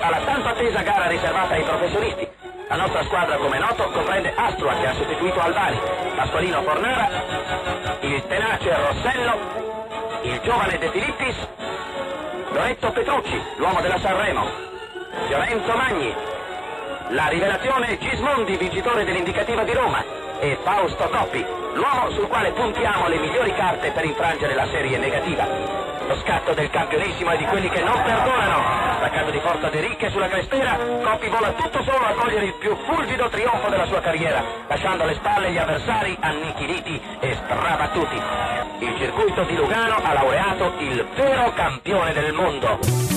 alla tanto attesa gara riservata ai professionisti. La nostra squadra, come noto, comprende Astrua che ha sostituito Albani, Pasqualino Fornara, il tenace Rossello, il giovane De Filippis, Loretto Petrucci, l'uomo della Sanremo, Fiorenzo Magni, la rivelazione Gismondi, vincitore dell'indicativa di Roma, e Fausto Toppi, l'uomo sul quale puntiamo le migliori carte per infrangere la serie negativa. Lo scatto del campionissimo è di quelli che non perdonano. Staccato di forza De Ricche sulla crestiera, Coppi vola tutto solo a cogliere il più fulgido trionfo della sua carriera, lasciando alle spalle gli avversari annichiliti e strabattuti. Il circuito di Lugano ha laureato il vero campione del mondo.